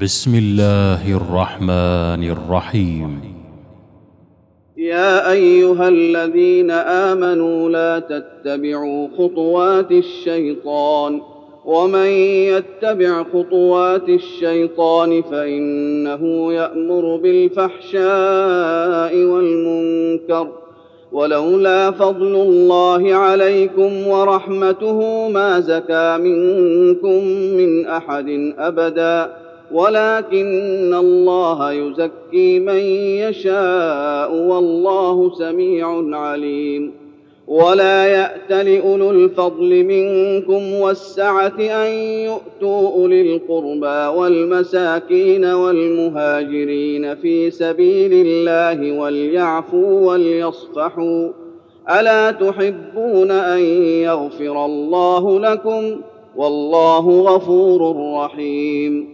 بسم الله الرحمن الرحيم. يا أيها الذين آمنوا لا تتبعوا خطوات الشيطان ومن يتبع خطوات الشيطان فإنه يأمر بالفحشاء والمنكر. ولولا فضل الله عليكم ورحمته ما زكى منكم من أحد أبدا. ولكن الله يزكي من يشاء والله سميع عليم. ولا يأت لأولو الفضل منكم والسعة أن يؤتوا أولي القربى والمساكين والمهاجرين في سبيل الله وليعفوا وليصفحوا. ألا تحبون أن يغفر الله لكم؟ والله غفور رحيم.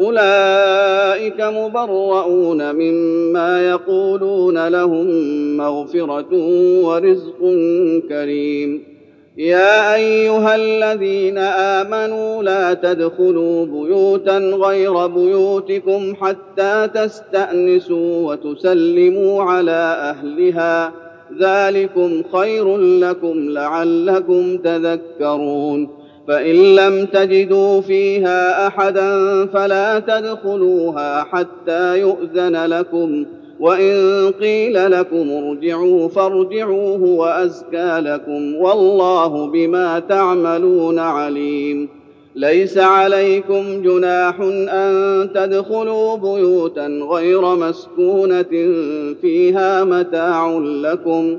أولئك مبرؤون مما يقولون لهم مغفرة ورزق كريم. يا أيها الذين آمنوا لا تدخلوا بيوتا غير بيوتكم حتى تستأنسوا وتسلموا على أهلها. ذلكم خير لكم لعلكم تذكرون. فإن لم تجدوا فيها أحدا فلا تدخلوها حتى يؤذن لكم وإن قيل لكم ارجعوا فارجعوا هو ازكى لكم والله بما تعملون عليم. ليس عليكم جناح أن تدخلوا بيوتا غير مسكونة فيها متاع لكم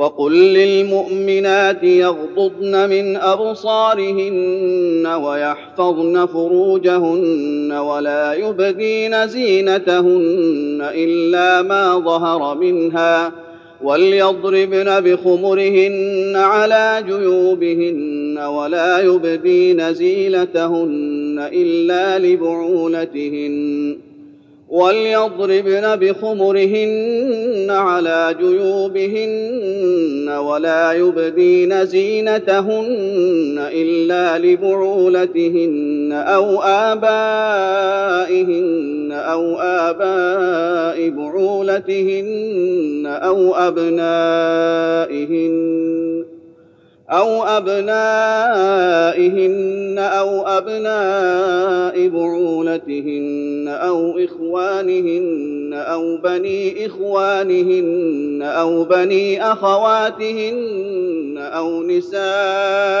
وقل للمؤمنات يغضضن من أبصارهن ويحفظن فروجهن ولا يبدين زينتهن إلا ما ظهر منها وليضربن بخمرهن على جيوبهن ولا يبدين زينتهن إلا لبعولتهن وليضربن بخمرهن على جيوبهن ولا يبدين زينتهن إلا لبعولتهن أو آبائهن أو آباء بعولتهن أو أبنائهن. أو أبنائهن أو أبناء بعولتهن أو إخوانهن أو بني إخوانهن أو بني أخواتهن أو نسائهن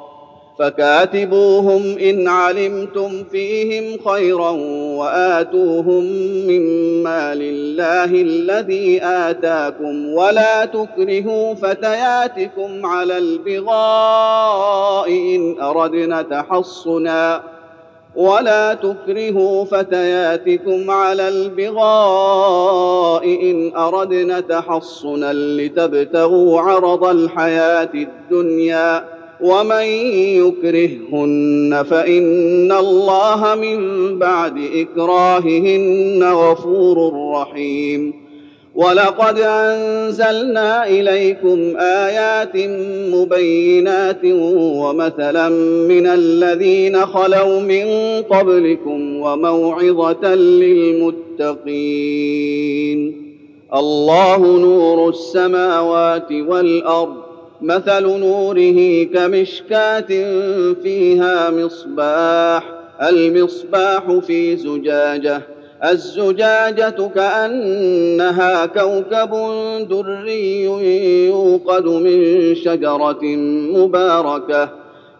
فكاتبوهم إن علمتم فيهم خيرا وآتوهم مما لله الذي آتاكم ولا تكرهوا فتياتكم على البغاء إن أردنا تحصنا ولا تكرهوا فتياتكم على البغاء إن أردنا تحصنا لتبتغوا عرض الحياة الدنيا ومن يكرههن فان الله من بعد اكراههن غفور رحيم ولقد انزلنا اليكم ايات مبينات ومثلا من الذين خلوا من قبلكم وموعظه للمتقين الله نور السماوات والارض مثل نوره كمشكاة فيها مصباح المصباح في زجاجة الزجاجة كأنها كوكب دري يوقد من شجرة مباركة.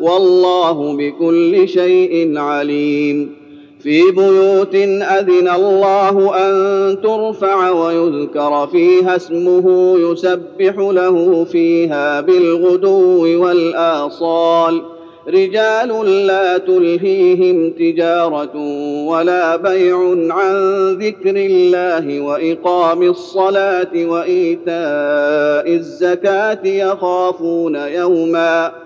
والله بكل شيء عليم. في بيوت أذن الله أن ترفع ويذكر فيها اسمه يسبح له فيها بالغدو والآصال. رجال لا تلهيهم تجارة ولا بيع عن ذكر الله وإقام الصلاة وإيتاء الزكاة يخافون يوما.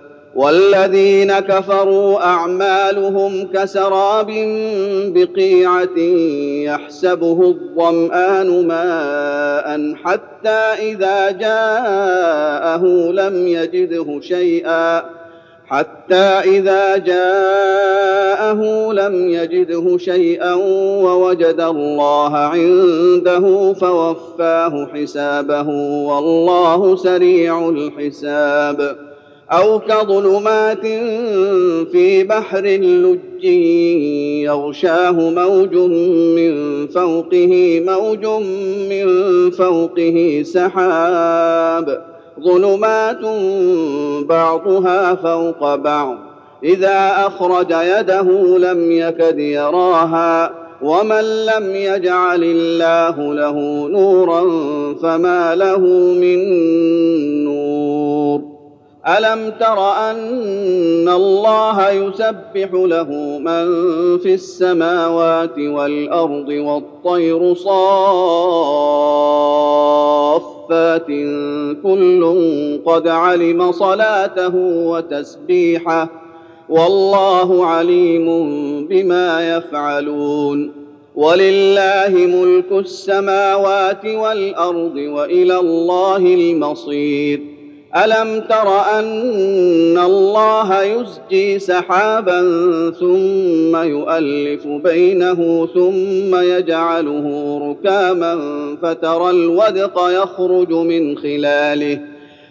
والذين كفروا أعمالهم كسراب بقيعة يحسبه الظمآن ماء حتى إذا جاءه لم يجده شيئا حتى إذا جاءه لم يجده شيئا ووجد الله عنده فوفاه حسابه والله سريع الحساب أو كظلمات في بحر لج يغشاه موج من فوقه موج من فوقه سحاب. ظلمات بعضها فوق بعض. إذا أخرج يده لم يكد يراها. ومن لم يجعل الله له نورا فما له من نور. ألم تر أن الله يسبح له من في السماوات والأرض والطير صافات كل قد علم صلاته وتسبيحه والله عليم بما يفعلون ولله ملك السماوات والأرض وإلى الله المصير ألم تر أن الله يزجي سحابا ثم يؤلف بينه ثم يجعله ركاما فترى الودق يخرج من خلاله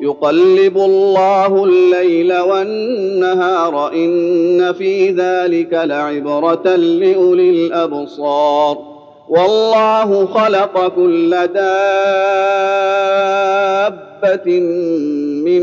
يقلب الله الليل والنهار إن في ذلك لعبرة لأولي الأبصار. والله خلق كل دابة من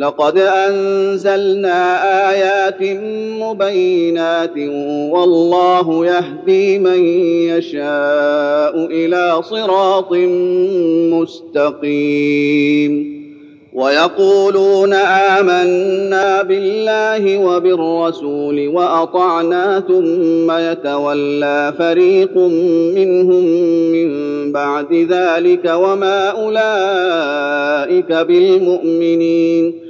لقد أنزلنا آيات مبينات والله يهدي من يشاء إلى صراط مستقيم ويقولون آمنا بالله وبالرسول وأطعنا ثم يتولى فريق منهم من بعد ذلك وما أولئك بالمؤمنين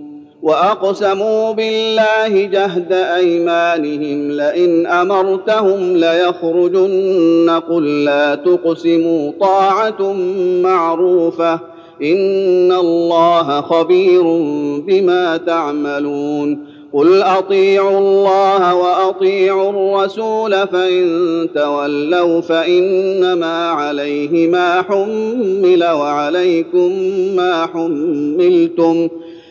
وأقسموا بالله جهد أيمانهم لئن أمرتهم ليخرجن قل لا تقسموا طاعة معروفة إن الله خبير بما تعملون قل أطيعوا الله وأطيعوا الرسول فإن تولوا فإنما عليه ما حمل وعليكم ما حملتم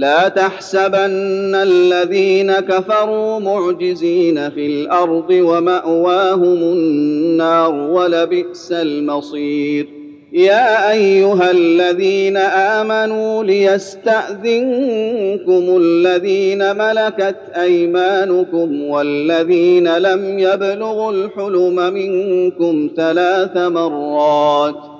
لا تحسبن الذين كفروا معجزين في الأرض ومأواهم النار ولبئس المصير. يا أيها الذين آمنوا ليستأذنكم الذين ملكت أيمانكم والذين لم يبلغوا الحلم منكم ثلاث مرات.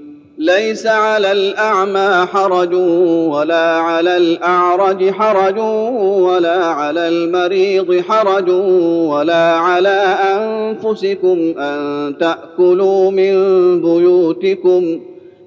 ليس على الأعمى حرج ولا على الأعرج حرج ولا على المريض حرج ولا على أنفسكم أن تأكلوا من بيوتكم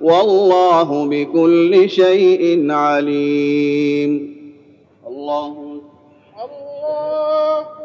والله بكل شيء عليم. الله. الله.